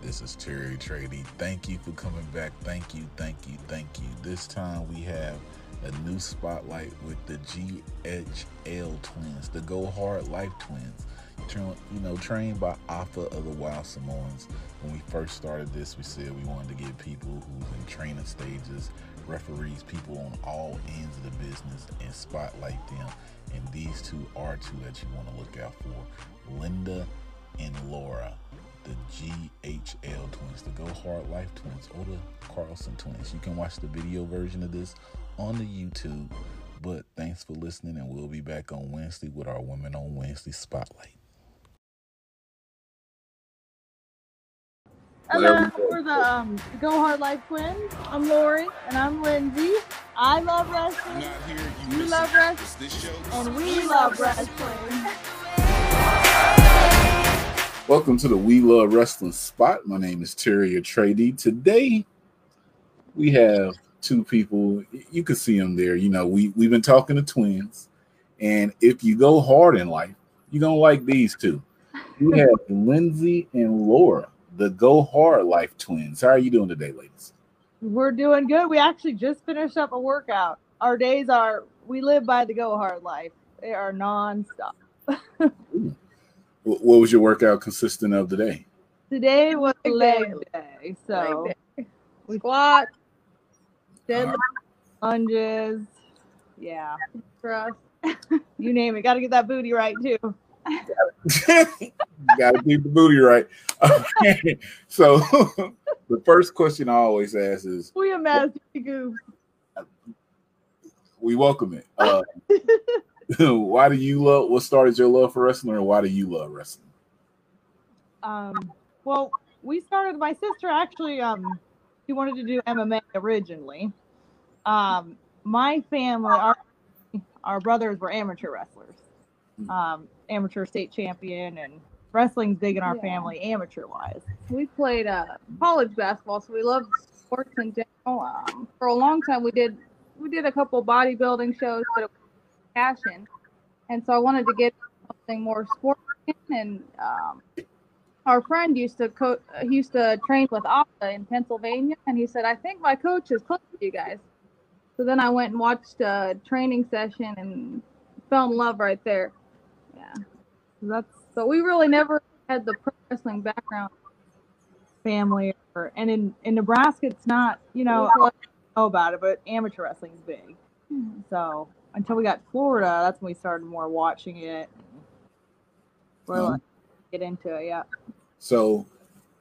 This is Terry Trady. Thank you for coming back. Thank you, thank you, thank you. This time we have a new spotlight with the GHL twins, the Go Hard Life twins. You know, trained by Afa of the Wild Samoans. When we first started this, we said we wanted to get people who's in training stages, referees, people on all ends of the business, and spotlight them. And these two are two that you want to look out for Linda and Laura the GHL twins, the Go Hard Life twins, or the Carlson twins. You can watch the video version of this on the YouTube. But thanks for listening, and we'll be back on Wednesday with our Women on Wednesday Spotlight. Hello, we're the um, Go Hard Life Twins. I'm Lori, and I'm Lindsay. I love wrestling. Here, you, you love wrestling, and we love wrestling. Welcome to the We Love Wrestling Spot. My name is Terry Trady. Today we have two people. You can see them there. You know, we, we've been talking to twins. And if you go hard in life, you're going to like these two. We have Lindsay and Laura, the Go Hard Life twins. How are you doing today, ladies? We're doing good. We actually just finished up a workout. Our days are, we live by the Go Hard Life, they are nonstop. What was your workout consistent of today? Today was leg day. So leg day. squat, deadlift, lunges. Yeah. Thrust. you name it. Got to get that booty right too. Got to keep the booty right. Okay. So the first question I always ask is We a mess, goof. We welcome it. Uh, why do you love what started your love for wrestling or why do you love wrestling? Um well, we started my sister actually um she wanted to do MMA originally. Um my family our our brothers were amateur wrestlers. Hmm. Um amateur state champion and wrestling's big in our yeah. family amateur wise. We played uh college basketball so we loved sports in general. Um, for a long time we did we did a couple bodybuilding shows but it passion, and so I wanted to get something more sports. And um, our friend used to co- used to train with Afa in Pennsylvania, and he said, "I think my coach is close to you guys." So then I went and watched a training session and fell in love right there. Yeah, that's so we really never had the pro wrestling background family or and in in Nebraska it's not you know I know about it but amateur wrestling is big mm-hmm. so until we got to Florida, that's when we started more watching it. Well, um, get into it, yeah. So,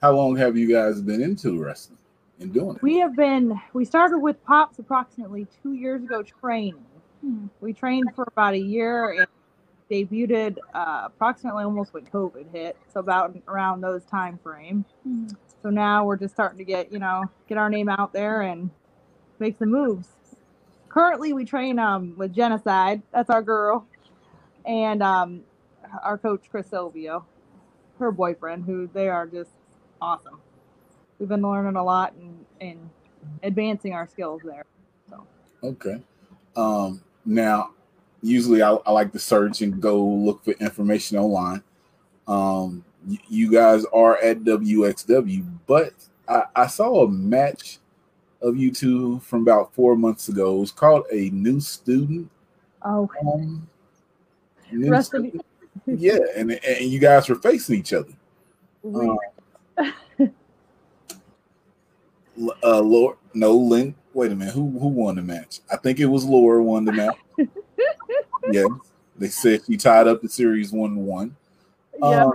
how long have you guys been into wrestling and doing it? We have been. We started with Pops approximately two years ago training. Hmm. We trained for about a year and debuted uh, approximately almost when COVID hit, so about around those time frame. Hmm. So now we're just starting to get you know get our name out there and make some moves currently we train um with genocide. That's our girl. And um our coach chris silvio. Her boyfriend who they are just awesome. We've been learning a lot and, and advancing our skills there so. Okay. Um now usually I, I like to search and go look for information online. Um you guys are at wxw but I, I saw a match of you two from about four months ago. It was called a new student. Oh, um, new student. yeah, and and you guys were facing each other. Um, uh, Laura, no, Lynn. Wait a minute. Who who won the match? I think it was Laura won the match. yeah, they said she tied up the series one to one. Yeah. Um,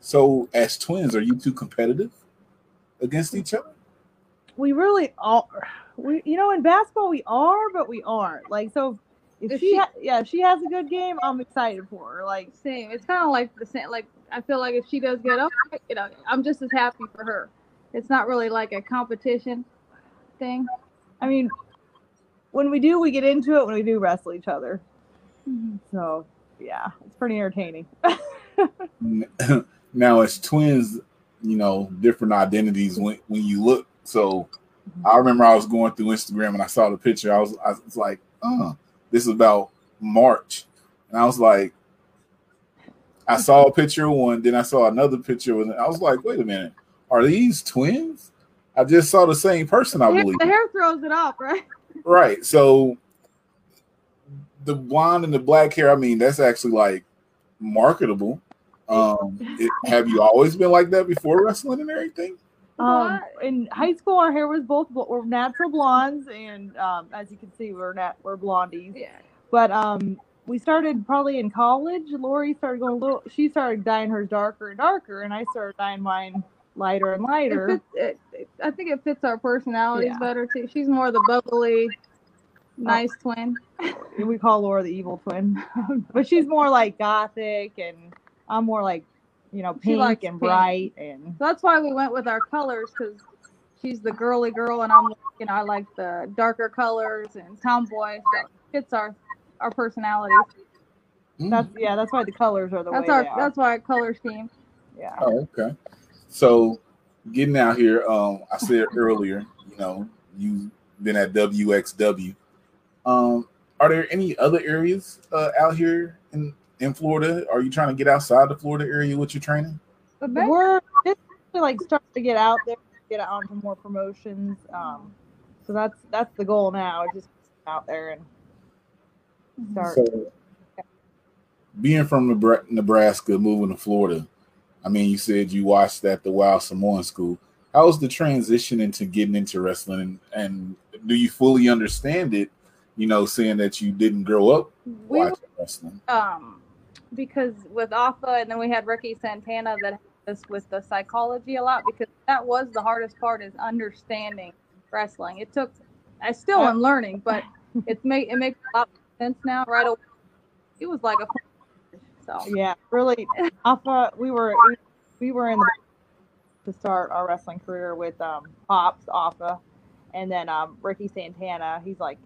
so, as twins, are you two competitive against each other? We really are. We, you know, in basketball we are, but we aren't. Like, so if, if she, she ha- yeah, if she has a good game, I'm excited for her. Like, same. It's kind of like the same. Like, I feel like if she does get up, you know, I'm just as happy for her. It's not really like a competition thing. I mean, when we do, we get into it when we do wrestle each other. Mm-hmm. So, yeah, it's pretty entertaining. now, as twins, you know, different identities when when you look so I remember I was going through Instagram and I saw the picture. I was I was like, oh, this is about March. And I was like, I saw a picture of one, then I saw another picture, and I was like, wait a minute, are these twins? I just saw the same person, I believe. The hair throws it off, right? Right. So the blonde and the black hair, I mean, that's actually like marketable. Um, it, have you always been like that before wrestling and everything? Um, in high school, our hair was both we're natural blondes, and um, as you can see, we're nat- we're blondies. Yeah. But um, we started probably in college. Lori started going a little. She started dyeing hers darker and darker, and I started dyeing mine lighter and It lighter. fits, it, it- I think it fits our personalities Yeah. better too. She's more the bubbly, nice twin. we call Laura the evil twin, but she's more like gothic, and I'm more like, you know, She pink and pink. bright, and So that's why we went with our colors because she's the girly girl and I'm you know I like the darker colors and tomboy. So it fits our our personality. Mm. that's yeah, that's why the colors are the That's way our they are. that's why our color scheme. yeah. Oh, okay. So getting out here, um, I said earlier, you know, you've been at WXW. Um, are there any other areas uh, out here in in Florida? Are you trying to get outside the Florida area with your training? But back, we're just like start to get out there, get on to more promotions. Um, so that's that's the goal now. Is just out there and start. So, being from Nebraska, moving to Florida, I mean, you said you watched that the Wild Samoan School. How was the transition into getting into wrestling, and, and do you fully understand it? You know, saying that you didn't grow up we watching wrestling. um because with AFA and then we had Ricky Santana that helped us with the psychology a lot because that was the hardest part is understanding wrestling. It took I still am learning, but it's made it makes a lot of sense now. Right away, it was like a so yeah, really. Afa, we were we, we were in the to start our wrestling career with um, Pops Afa, and then um, Ricky Santana. He's like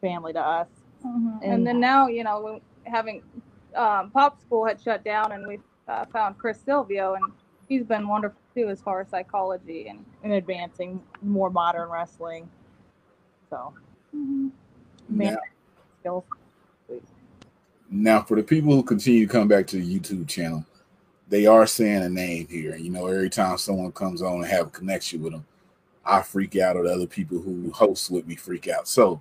family to us. and, And- then now you know having um, pop school had shut down and we uh, found Chris Silvio and he's been wonderful too as far as psychology and in advancing more modern wrestling. So man Now, skills. now, for the people who continue to come back to the YouTube channel, they are saying a name here. You know, every time someone comes on and have a connection with them, I freak out, or the other people who host with me freak out. So,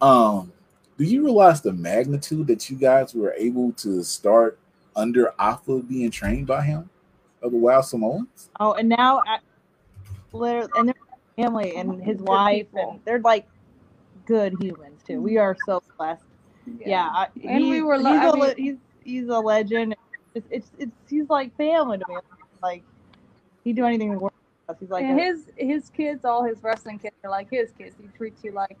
um, do you realize the magnitude that you guys were able to start under Afa being trained by him of the Wild Samoans? Oh, and now, I, literally, and their family and his wife, and they're like good humans too. We are so blessed. Yeah, I, And we he's- were He's, lo- I a, mean- le- he's he's a legend. It's, it's it's he's like family to me. Like he'd do anything to work with us. He's like and a- his his kids, all his wrestling kids are like his kids. He treats you like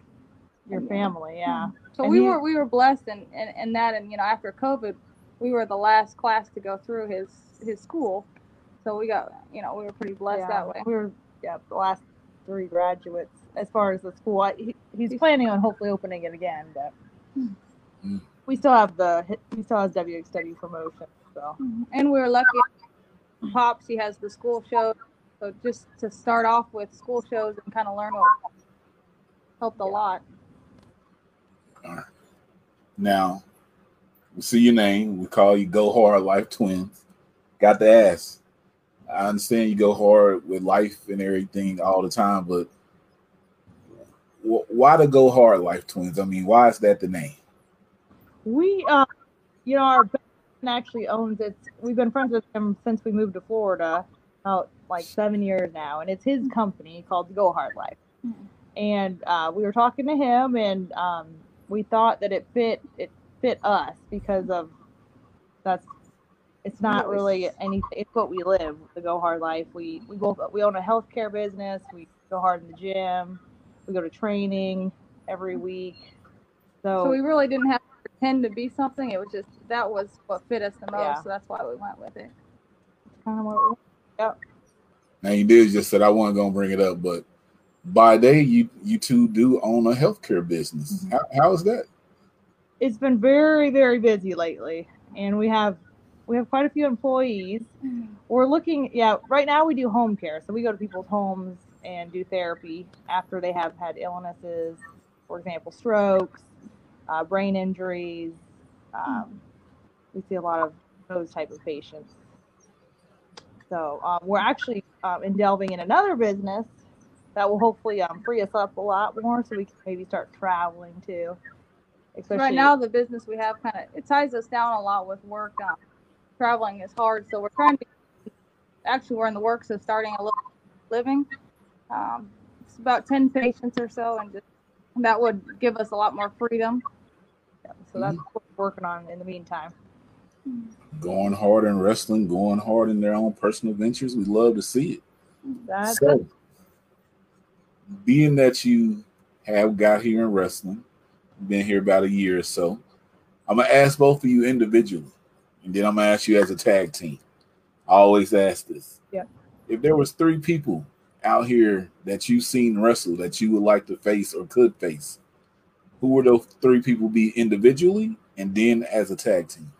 your family. Yeah. So And we he- were we were blessed and and and that and you know after COVID, we were the last class to go through his his school, so we got you know we were pretty blessed yeah. that way. We were yeah the last three graduates as far as the school. I, he, he's planning on hopefully opening it again, but Mm. we still have the he still has WXW promotion. So And we were lucky. Pops, he has the school show, so just to start off with school shows and kind of learn what helped a lot. Now, we see your name. We call you Go Hard Life Twins. Got the ass. I understand you go hard with life and everything all the time, but why the Go Hard Life Twins? I mean, why is that the name? we uh you know our best friend actually owns it. We've been friends with him since we moved to Florida, about like seven years now, and it's his company called Go Hard Life. And uh, we were talking to him, and um, we thought that it fit it fit us because of that's it's not really anything. It's what we live the Go Hard Life. We we both we own a healthcare business. We go hard in the gym. We go to training every mm-hmm. week. So So we really didn't have to pretend to be something. It was just that was what fit us the most. Yeah. So that's why we went with it. kind of what yep Now you did just said I wasn't gonna bring it up, but by day you you two do own a healthcare business. Mhm. How, how is that? it's been very very busy lately and we have we have quite a few employees we're looking yeah right now we do home care so we go to people's homes and do therapy after they have had illnesses for example strokes uh, brain injuries um, we see a lot of those type of patients. So um, we're actually um, in delving in another business that will hopefully um, free us up a lot more, so we can maybe start traveling too. Especially right now, the business we have kind of it ties us down a lot with work. Um, traveling is hard, so we're trying to. Actually, we're in the works of starting a little living. Um, it's about ten patients or so, and just, that would give us a lot more freedom. Yeah, so that's mm-hmm. what we're working on in the meantime going hard in wrestling, going hard in their own personal ventures. We love to see it. That's so, it. Being that you have got here in wrestling, been here about a year or so, I'm gonna ask both of you individually, and then I'm gonna ask you as a tag team. I always ask this. Yeah. If there was three people out here that you've seen wrestle that you would like to face or could face, who would those three people be individually and then as a tag team?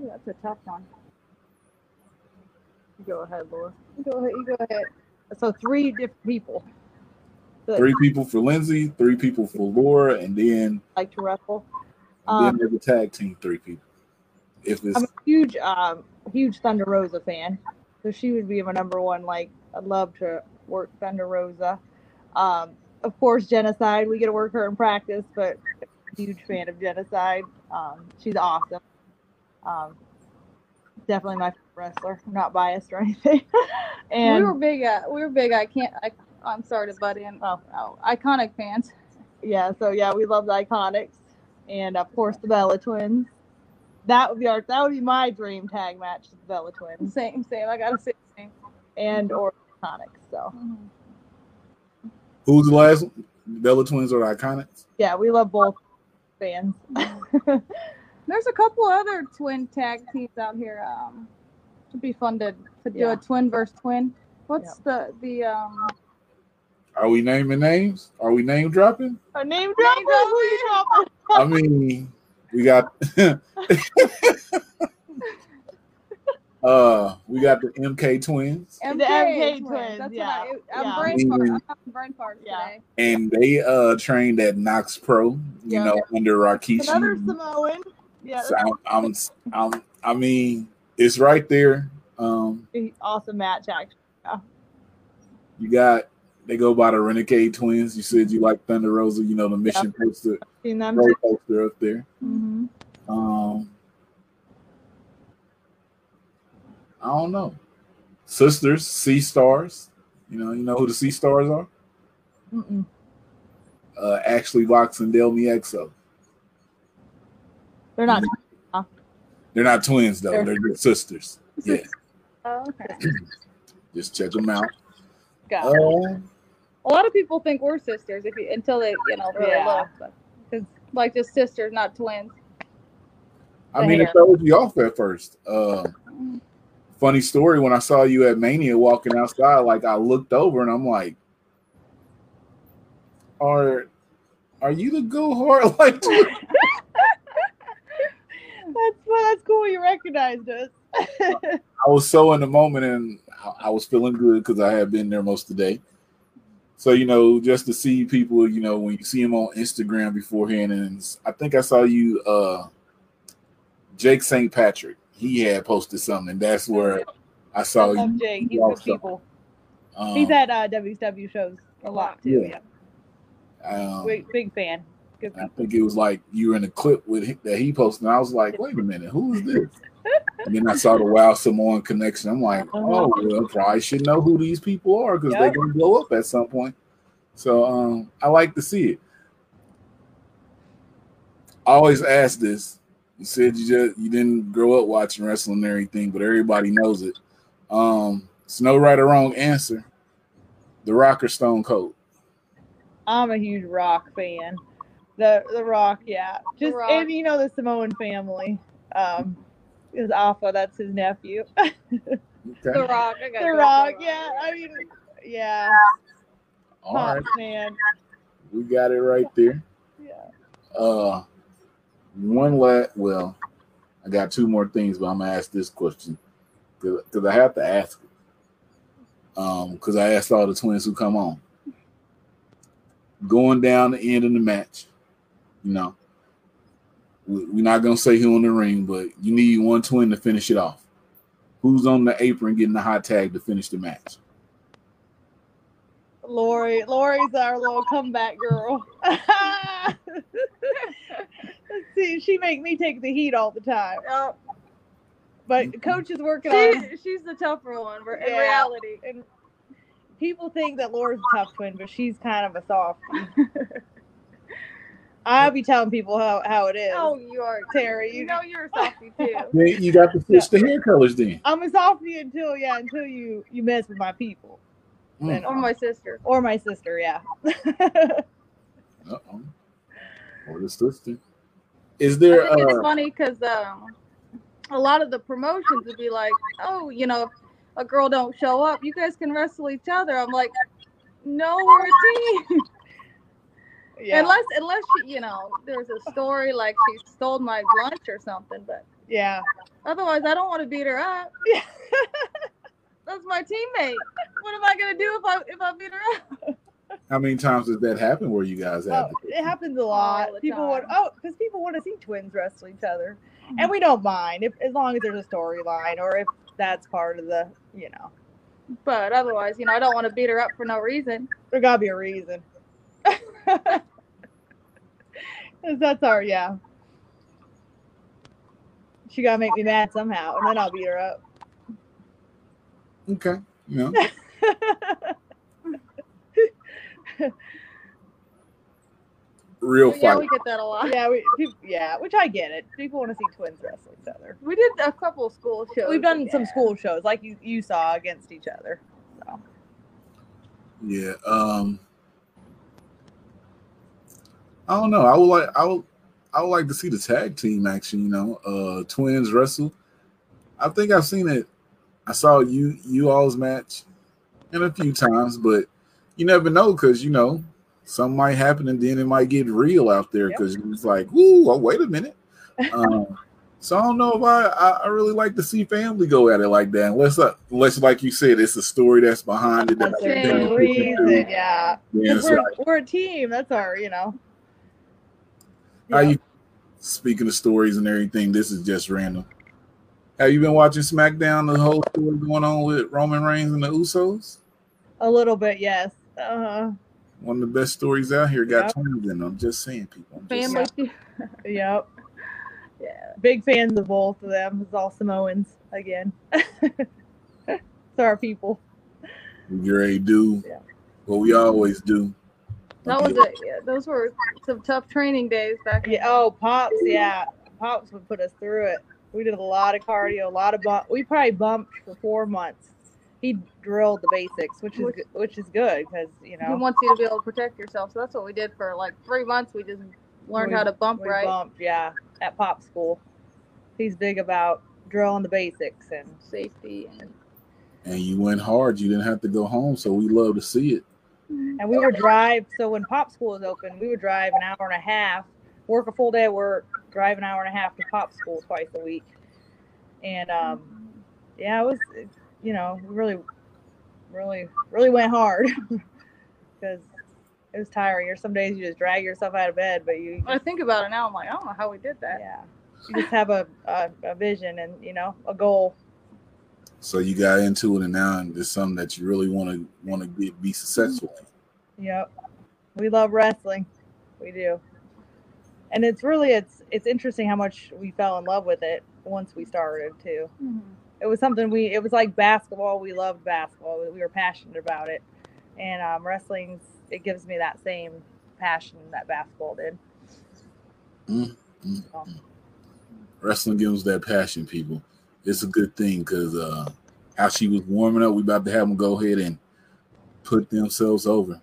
Ooh, that's a tough one. You go ahead, Laura. You go ahead. You go ahead. So three different people. Good. Three people for Lindsay, three people for Laura, and then like to wrestle. Um, then the tag team, three people. If it's I'm a huge, um, huge Thunder Rosa fan, so she would be my number one. Like, I'd love to work Thunder Rosa. Um, of course, Genocide. We get to work her in practice, but huge fan of Genocide. Um, she's awesome. Um, definitely my wrestler. I'm not biased or anything. and we were big. Uh, we were big. I can't. I, I'm sorry to butt in. Oh, oh, iconic fans. Yeah. So yeah, we love the iconics, and of course the Bella Twins. That would be our. That would be my dream tag match. The Bella Twins. Same. Same. I gotta say same. And or iconics. So. Mm-hmm. Who's the last? Bella Twins or iconics? Yeah, we love both fans. There's a couple other twin tag teams out here. Um, it'd be fun to, to do yeah. a twin versus twin. What's the the um? Are we naming names? Are we name dropping? A name dropping? I mean, we got. uh, we got the MK twins. MK the MK twins. That's yeah. I, am yeah. brain part. I'm having brain parts yeah. today. And they uh trained at Knox Pro. You yeah. know, under Rikishi. Another Samoan. Yeah. So I'm, I'm, I'm, i mean, it's right there. Um, awesome match, actually. Yeah. You got they go by the Renegade Twins. You said you like Thunder Rosa. You know the mission yeah. poster, them poster up there. Mm-hmm. Um, I don't know. Sisters, Sea Stars. You know, you know who the Sea Stars are? Mm-mm. Uh, Ashley and Exo. They're not. They're not twins though. They're, They're sisters. Yeah. Oh, okay. Just check them out. Got uh, a lot of people think we're sisters if you, until they you know really yeah. look, but like just sisters, not twins. I mean, it throws you off at first. Uh, funny story when I saw you at Mania walking outside, like I looked over and I'm like, "Are are you the go hard like?" That's well, that's cool. You recognized us. I was so in the moment, and I was feeling good because I had been there most of the day. So you know, just to see people, you know, when you see them on Instagram beforehand, and I think I saw you, uh Jake St. Patrick. He had posted something. That's where I saw I you. Jake. He's good people. Um, He's at uh, WXW shows a lot too. Yeah. yeah. Um, big, big fan. I think it was like you were in a clip with that he posted. And I was like, wait a minute, who is this? and then I saw the Wild Samoan connection. I'm like, uh-huh. oh, well, probably should know who these people are because yep. they're gonna blow up at some point. So um, I like to see it. I always ask this. You said you just you didn't grow up watching wrestling and everything, but everybody knows it. Um, it's no right or wrong answer. The Rock or Stone Cold. I'm a huge Rock fan. The the Rock, yeah. Just rock. and you know the Samoan family. Um is Afa, that's his nephew. okay. The Rock. the Rock, yeah. I mean yeah. All right. man. We got it right there. Yeah. Uh one last well, I got two more things, but I'm gonna ask this question because I have to ask it. Um, because I asked all the twins who come on. Going down the end of the match, you know, we're not gonna say who in the ring, but you need one twin to finish it off. Who's on the apron getting the hot tag to finish the match? Lori, Lori's our little comeback girl. See, she make me take the heat all the time. Yep. But coach is working on. She, she's the tougher one in Yeah. reality. And people think that Laura's a tough twin, but she's kind of a soft. I'll be telling people how, how it is. Oh, you are Terry, You you know you're a softie too. You got to switch the hair colors then. I'm a softie until yeah, until you you mess with my people Mm. or my sister. or my sister. Yeah. Uh-oh. Or the sister. Is there I think it's uh funny because um, a lot of the promotions would be like, oh, you know, if a girl don't show up, you guys can wrestle each other. I'm like, no, we're a team. yeah. Unless, unless she, you know, there's a story like she stole my lunch or something. But yeah. otherwise, I don't want to beat her up. Yeah. That's my teammate. What am I gonna do if I if I beat her up? how many times does that happen where you guys have Oh, it happens a lot. the People want oh, because people want to see twins wrestle each other, mm-hmm. and we don't mind if as long as there's a storyline or if that's part of the you know But otherwise, you know, I don't want to beat her up for no reason. there gotta be a reason. 'Cause that's our yeah. She gotta make me mad somehow, and then I'll beat her up. okay, you know. Real But yeah, fight. we get that a lot. yeah, we people, yeah, which I get it. People want to see twins wrestle each other. We did a couple of school shows. We've done some school shows like you you saw against each other. So Yeah. Um I don't know. I would like I would I would like to see the tag team action, you know, uh twins wrestle. I think I've seen it. I saw you you all's match and a few times, but you never know because you know something might happen and then it might get real out there Yep. because it's like, whoo, oh wait a minute. Um so I don't know if I, I I really like to see family go at it like that. Unless uh, unless like you said, it's a story that's behind it. that's that- their Same. that- reason, yeah. Yeah, we're, like, we're a team. That's our, you know. How Yeah. you speaking of stories and everything? This is just random. Have you been watching SmackDown? The whole story going on with Roman Reigns and the Usos. A little bit, yes. Uh, One of the best stories out here. Got Yep. twins in them. Just saying, people. I'm just Family. yep. Yeah. Big fans of both of them. It's all Samoans again. it's our people. saying, we ready to do Yeah. what we always do. That was it. Yeah, those were some tough training days back. in Yeah. Oh, pops. Yeah, pops would put us through it. We did a lot of cardio, a lot of bump. We probably bumped for four months. He drilled the basics, which is Which- good- which is good because you know He wants you to be able to protect yourself. So that's what we did for like three months. We just learned We- how to bump we right, bumped. Yeah, at pop school, he's big about drilling the basics and safety, and And you went hard. You didn't have to go home. So we love to see it. And we would drive. So when pop school was open, we would drive an hour and a half, work a full day at work, drive an hour and a half to pop school twice a week. And um, yeah, it was, you know, we really, really, really went hard because it was tiring. Or some days you just drag yourself out of bed, but you, I think about it now. I'm like, I don't know how we did that. yeah, you just have a, a, a vision and you know a goal. So you got into it, and now it's something that you really want to want to be, be successful. in. Yep. We love wrestling. We do. And it's really it's it's interesting how much we fell in love with it once we started too. Mhm. It was something we it was like basketball. We loved basketball. We were passionate about it. And um wrestling's it gives me that same passion that basketball did. Mm, mm, mm. Wrestling gives that passion, people. It's a good thing because uh, how she was warming up, we about to have them go ahead and put themselves over.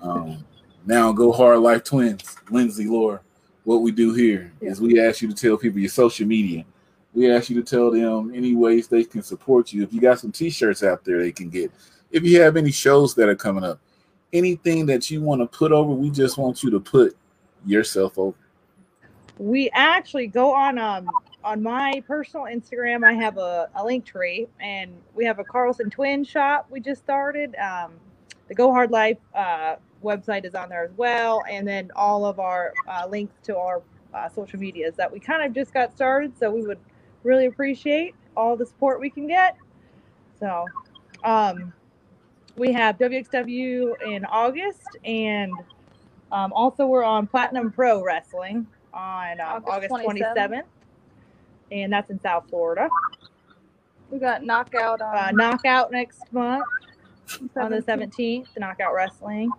Um, now, go hard, life twins, Lindsay, Laura. What we do here is we ask you to tell people your social media. We ask you to tell them any ways they can support you. If you got some T-shirts out there, they can get. If you have any shows that are coming up, anything that you want to put over, we just want you to put yourself over. We actually go on um on my personal Instagram. I have a, a link tree, and we have a Carlson Twin shop we just started. Um, the Go Hard Life uh, website is on there as well, and then all of our uh, links to our uh, social medias that we kind of just got started. So we would really appreciate all the support we can get. So um, we have WXW in August, and um, also we're on Platinum Pro Wrestling on um, August, August 27th. 27th. and that's in South Florida. We got knockout on Uh, knockout next month on the 17th. 17th, the Knockout Wrestling.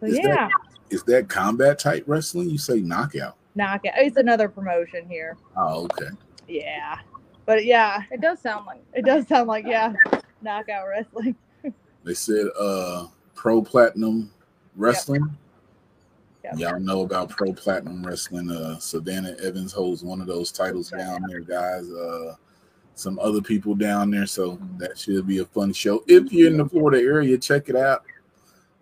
So Is that- yeah, Is that combat type wrestling? You say knockout. knockout. It's another promotion here. Oh, okay. Yeah, but yeah, It does sound like it does sound like yeah, knockout wrestling. They said uh pro platinum wrestling. Yep. Y'all know about pro platinum wrestling. Uh Savannah Evans holds one of those titles down there, guys. Uh some other people down there. So that should be a fun show. If you're in the Florida area, check it out.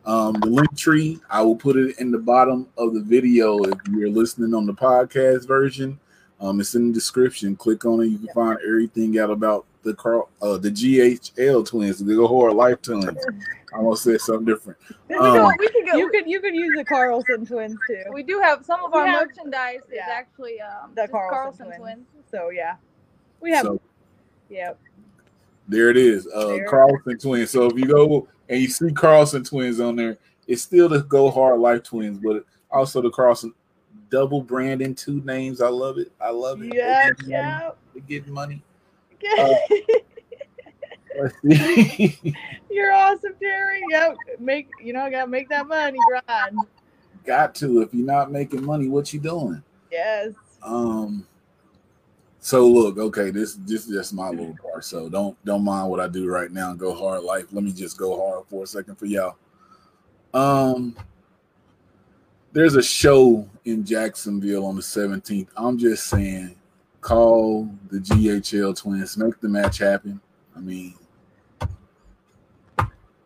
Um, the link tree, I will put it in the bottom of the video if you're listening on the podcast version. Um, it's in the description. Click on it. You can find everything out about the Carl, uh, the GHL twins, the Go Horror Life twins. I almost said something different. You Um, know, we could go. you could you could use the Carlson twins too. we do have some of We our have- merchandise is actually um, The Carlson, Carlson, twins. twins. So yeah, we have So yeah. there it is. Uh, There. Carlson twins. So if you go and you see Carlson twins on there, it's still the Go Hard Life twins, but also the Carlson double branding two names. I love it. I love it. Yeah, They're getting money. yeah. They're getting money. Yeah. Let's see. You're awesome, Terry. Yep. Make you know, gotta make that money grind. Got to. If you're not making money, what you doing? Yes. Um. So look, okay, this this is just my little part. So don't don't mind what I do right now. Go hard life. Let me just go hard for a second for y'all. Um. There's a show in Jacksonville on the 17th. I'm just saying, call the GHL twins, make the match happen. I mean,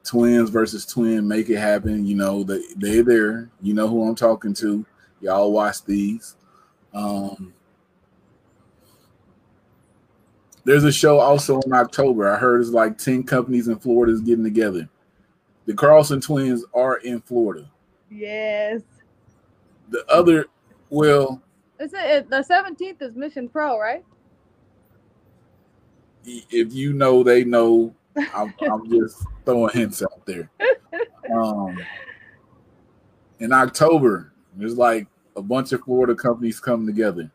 twins versus twin, make it happen. You know, they they're there. You know who I'm talking to. Y'all watch these. Um, there's a show also in October. I heard it's like 10 companies in Florida is getting together. The Carlson twins are in Florida. Yes. The other, well, Is it, the seventeenth is Mission Pro, right? if you know, they know. I'm, I'm just throwing hints out there. Um, in October, there's like a bunch of Florida companies coming together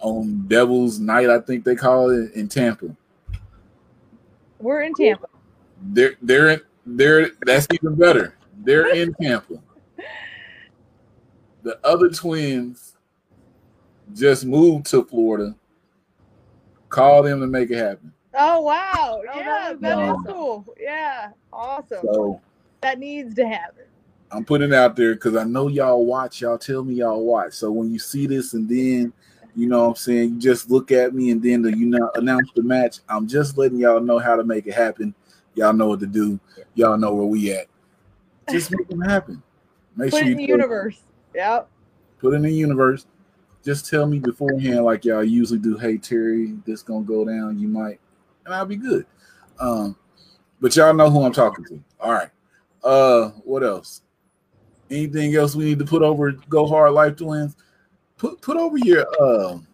on Devil's Night, I think they call it in Tampa. We're in Tampa. They're they're in, they're that's even better. They're in Tampa. The other twins just moved to Florida. Call them to make it happen. Oh wow. Oh, yeah, that that would is awesome. cool. Yeah. Awesome. So that needs to happen. I'm putting it out there because I know y'all watch. Y'all tell me y'all watch. So when you see this and then, you know what I'm saying, you just look at me and then the, you know announce the match. I'm just letting y'all know how to make it happen. Y'all know what to do. Y'all know where we at. Just make them happen. Make Put sure it you in the tell- universe. Yep. put in the universe. Just tell me beforehand, like y'all usually do. Hey Terry, this gonna go down. You might, and I'll be good. Um, but y'all know who I'm talking to. All right. Uh, what else? Anything else we need to put over? Go hard, life twins. Put put over your um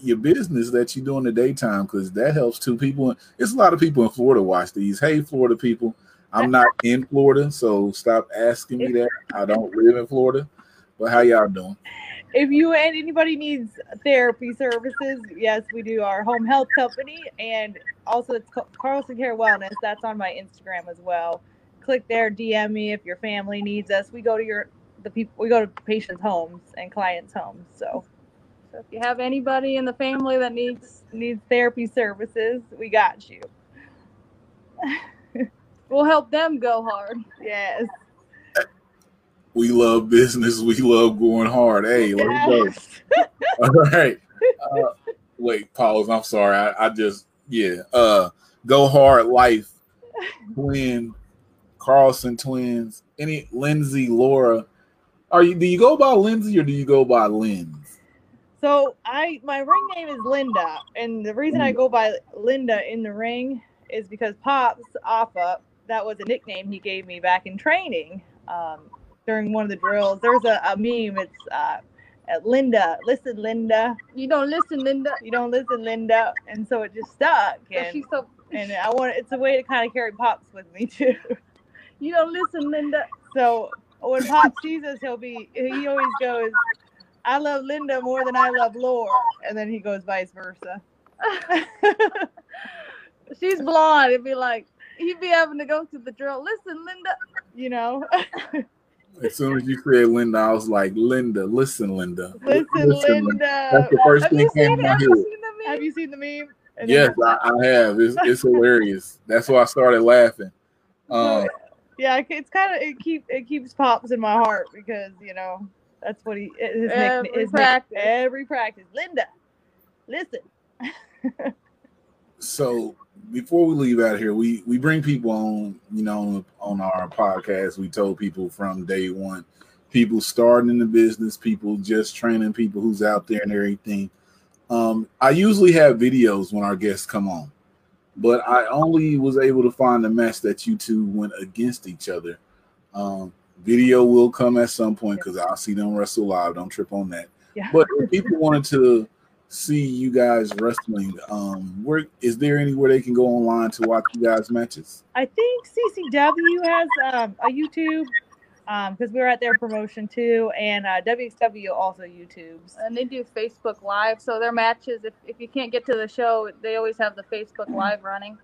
your business that you do in the daytime because that helps too. People, it's a lot of people in Florida watch these. Hey, Florida people, I'm not in Florida, so stop asking me that. I don't live in Florida. But how y'all doing? If you and anybody needs therapy services, yes, we do our home health company, and also it's ca- Carlson Care Wellness. That's on my Instagram as well. Click there, DM me if your family needs us. We go to your the people. We go to patients' homes and clients' homes. So So if you have anybody in the family that needs, needs therapy services, we got you. we'll help them go hard. Yes. We love business. We love going hard. Hey, let's go. All right. Uh, wait, pause. I'm sorry. I, I just yeah. Uh, go hard life. Twin, Carlson twins. Any Lindsay, Laura. Are you? Do you go by Lindsay or do you go by Linz? So I my ring name is Linda, and the reason I go by Linda in the ring is because Pops Afa, that was a nickname he gave me back in training. um, during one of the drills. There's a, a meme. It's uh, uh, Linda, listen, Linda. You don't listen, Linda. You don't listen, Linda. And so it just stuck. And, she's so. And I want it's a way to kind of carry pops with me too. You don't listen, Linda. So when Pop sees us, he'll be he always goes, I love Linda more than I love Lore. And then he goes vice versa. She's blonde. It'd be like he'd be having to go through the drill. Listen, Linda. You know. as soon as you said Linda, I was like, Linda, listen, Linda. Listen, listen Linda. That's the first have thing came to my head. Have you seen the meme? And yes, I, I, have. It's, it's hilarious. That's why I started laughing. Um, yeah, it's kind of it keep it keeps pops in my heart because you know that's what he his every nickname, his practice. Nick, every practice. Linda, listen. so before we leave out here, we we bring people on, you know, on our podcast. We told people from day one, people starting in the business, people just training people who's out there and everything. Um, I usually have videos when our guests come on, but I only was able to find a match that you two went against each other. Um, video will come at some point because I'll see them wrestle live. Don't trip on that. Yeah. But if people wanted to see you guys wrestling, um, where is there anywhere they can go online to watch you guys matches? I think CCW has um, a YouTube um, because um, we were at their promotion too, and uh, WXW also YouTubes. And they do Facebook Live, so their matches. If, if you can't get to the show, they always have the Facebook Live running,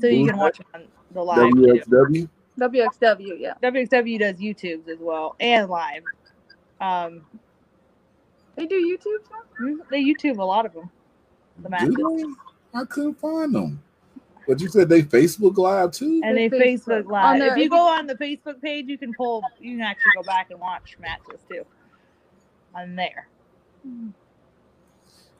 so you can watch on the live. WXW. WXW, yeah. WXW does YouTubes as well and live. Um, they do YouTube now? They YouTube a lot of them. The matches. I couldn't find them. But you said they Facebook Live too, and they Facebook, Facebook Live. Their, if you go on the Facebook page, you can pull. You can actually go back and watch matches too. On there.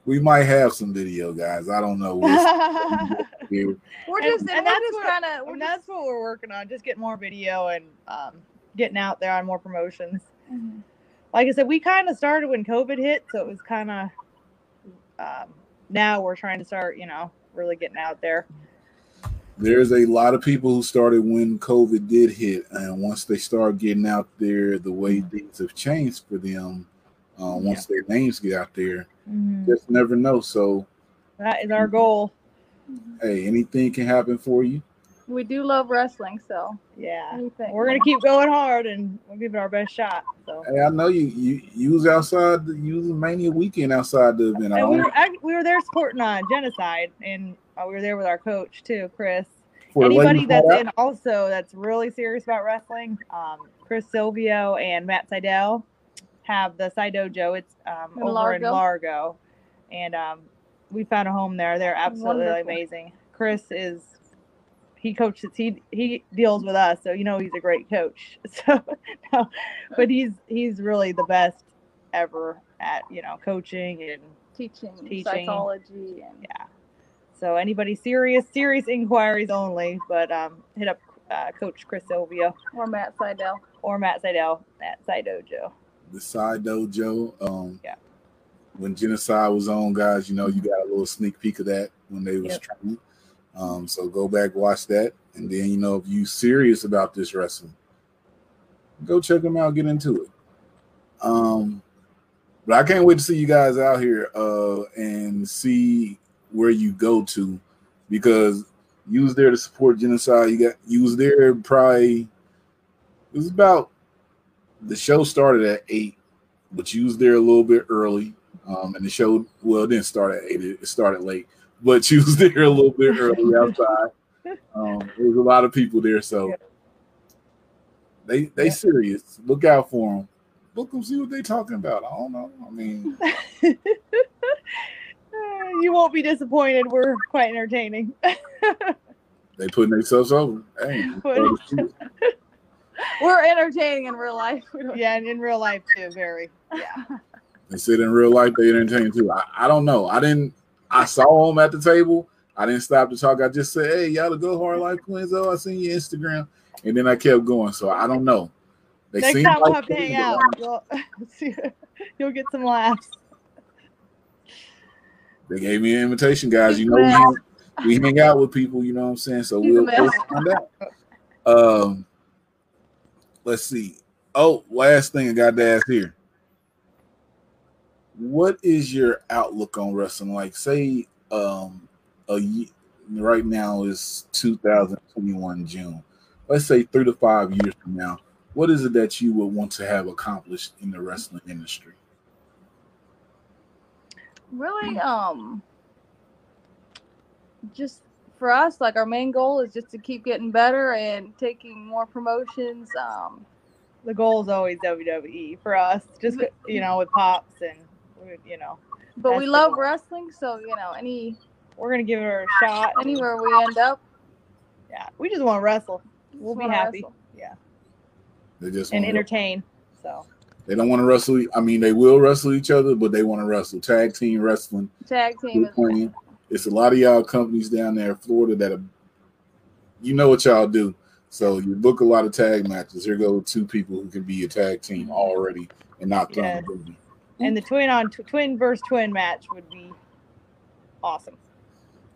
We might have some video, guys. I don't know. we're just, and, and that's kind of. That's just, what we're working on. Just get more video and um, getting out there on more promotions. Mm-hmm. Like I said, we kind of started when COVID hit, so it was kind of. Um, now we're trying to start, you know, really getting out there there's a lot of people who started when COVID did hit, and once they start getting out there, the way things have changed for them. Uh, once yeah. their names get out there, mm-hmm. just never know. So that is our goal. Hey, anything can happen for you. We do love wrestling, so yeah, we're gonna keep going hard and we'll give it our best shot. So hey, I know you you, you was outside, you was Mania weekend outside the event. we were we were there supporting uh, genocide and uh, we were there with our coach too, Chris. For Anybody that's in also that's really serious about wrestling, um, Chris Silvio and Matt Seidel have the Side Dojo. It's um, in over Largo. in Largo, and um, we found a home there. They're absolutely Wonderful. amazing. Chris is he coaches he he deals with us, so you know he's a great coach. So, no, but he's he's really the best ever at you know coaching and teaching, teaching. psychology and yeah so anybody serious, serious inquiries only, but um, hit up uh, Coach Chris Silvio or Matt Seidel or Matt Seidel at Side Dojo. The Side Dojo. Um, yeah. When Genocide was on, guys, you know you got a little sneak peek of that when they was yep. training. Um, so go back, watch that, and then you know if you serious about this wrestling, go check them out, get into it. Um, but I can't wait to see you guys out here uh, and see where you go to because you was there to support genocide. You got you was there probably it was about the show started at eight, but you was there a little bit early. Um, and the show well it didn't start at eight, it started late, but she was there a little bit early outside. Um, there was a lot of people there, so they they yeah. serious. Look out for them. Look them, see what they talking about. I don't know. I mean, you won't be disappointed. We're quite entertaining. they putting themselves over. Hey, we're entertaining in real life. Yeah, and in real life too. Very. Yeah. They said in real life they entertain too. I, I don't know. I didn't. I saw him at the table. I didn't stop to talk. I just said, "Hey, y'all the Go Hard Life Twins." Oh, I seen your Instagram, and then I kept going. So I don't know. They Next time have to hang out. You'll, you'll get some laughs. They gave me an invitation, guys. You know, we hang, we hang out with people. You know what I'm saying? So we'll, we'll find out. Um, let's see. Oh, last thing I got to ask here. What is your outlook on wrestling? Like, say, um, a right now is 2021 June. Let's say three to five years from now, what is it that you would want to have accomplished in the wrestling industry? Really, um, just for us, like our main goal is just to keep getting better and taking more promotions. Um, the goal is always WWE for us, just you know, with pops and you know. But we love wrestling, so you know, any we're gonna give it a shot. Anywhere we end up, yeah, we just want to wrestle. We'll be happy. Wrestle. Yeah. They just and entertain. So. They don't want to wrestle. I mean, they will wrestle each other, but they want to wrestle. Tag team wrestling. Tag team. Is it's a lot of y'all companies down there in Florida that are, you know what y'all do. So you book a lot of tag matches. Here go two people who can be a tag team already and not throwing yes. And the twin on twin versus twin match would be awesome.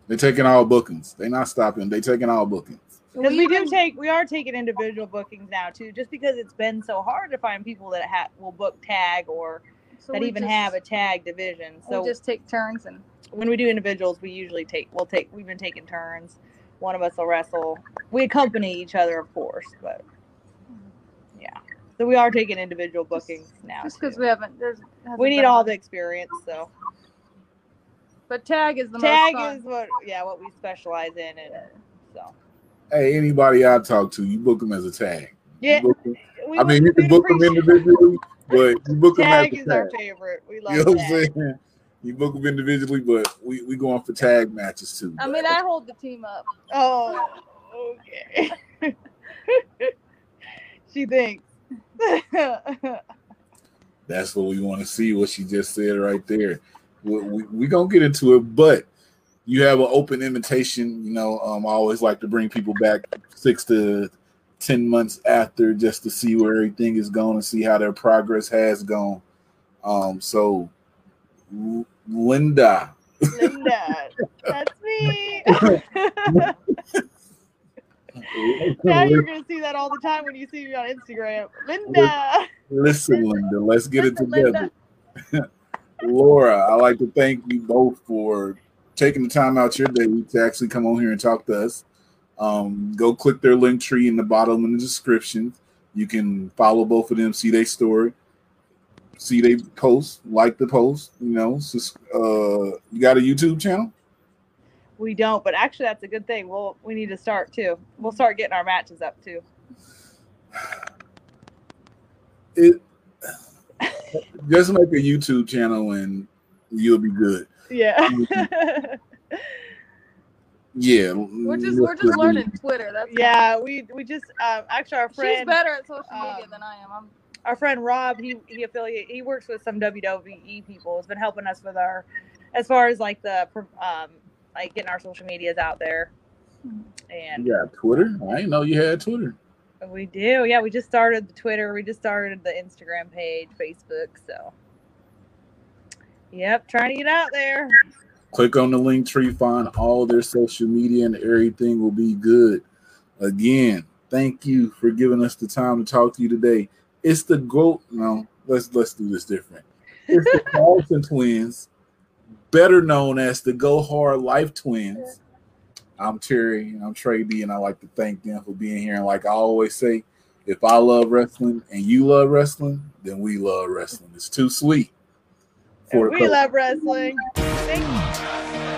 They're taking all bookings. They're not stopping. They're taking all bookings. Because we do take, we are taking individual bookings now too, just because it's been so hard to find people that ha- will book tag or so that even just, have a tag division. So we just take turns and when we do individuals, we usually take we'll take we've been taking turns. One of us will wrestle. We accompany each other, of course, but yeah. So we are taking individual bookings now. Just because we haven't, there's we need all the experience. So, but tag is the tag is what yeah what we specialize in, and so. Hey, anybody I talk to, you book them as a tag. Yeah. I mean, you can book them individually, but you book tag them as a tag. is our favorite. We love you know tag. You book them individually, but we we going for tag matches too. I mean, I hold the team up. Oh, okay. she thinks. That's what we want to see. What she just said right there. We, we, we gonna get into it, but you have an open invitation. You know, um, I always like to bring people back six to ten months after just to see where everything is going and see how their progress has gone. Um, so Linda. Linda, that's me. now you're gonna see that all the time when you see me on Instagram. Linda. Listen, Linda, let's get it together. Laura, I like to thank you both for taking the time out your day to actually come on here and talk to us. Um, go click their link tree in the bottom in the description. You can follow both of them, see their story see they post, like the post. You know, uh, you got a YouTube channel? We don't, but actually, that's a good thing. We'll we need to start too. We'll start getting our matches up too. It just make a YouTube channel and you'll be good. Yeah. yeah. We're just we're just learning Twitter. That's yeah. We we just um, actually our friend. She's better at social media um, than I am. I'm our friend Rob, he he affiliate he works with some WWE people. Has been helping us with our as far as like the um like getting our social medias out there. And yeah, Twitter. I didn't know you had Twitter. We do. Yeah, we just started the Twitter. We just started the Instagram page, Facebook. So, yep, trying to get out there. Click on the link tree, find all their social media, and everything will be good. Again, thank you for giving us the time to talk to you today. It's the goat. No, let's let's do this different. It's the Carlson twins, better known as the Go Hard Life Twins. I'm Terry. I'm Trey B, and I like to thank them for being here. And like I always say, if I love wrestling and you love wrestling, then we love wrestling. It's too sweet. For we love wrestling. Thank you.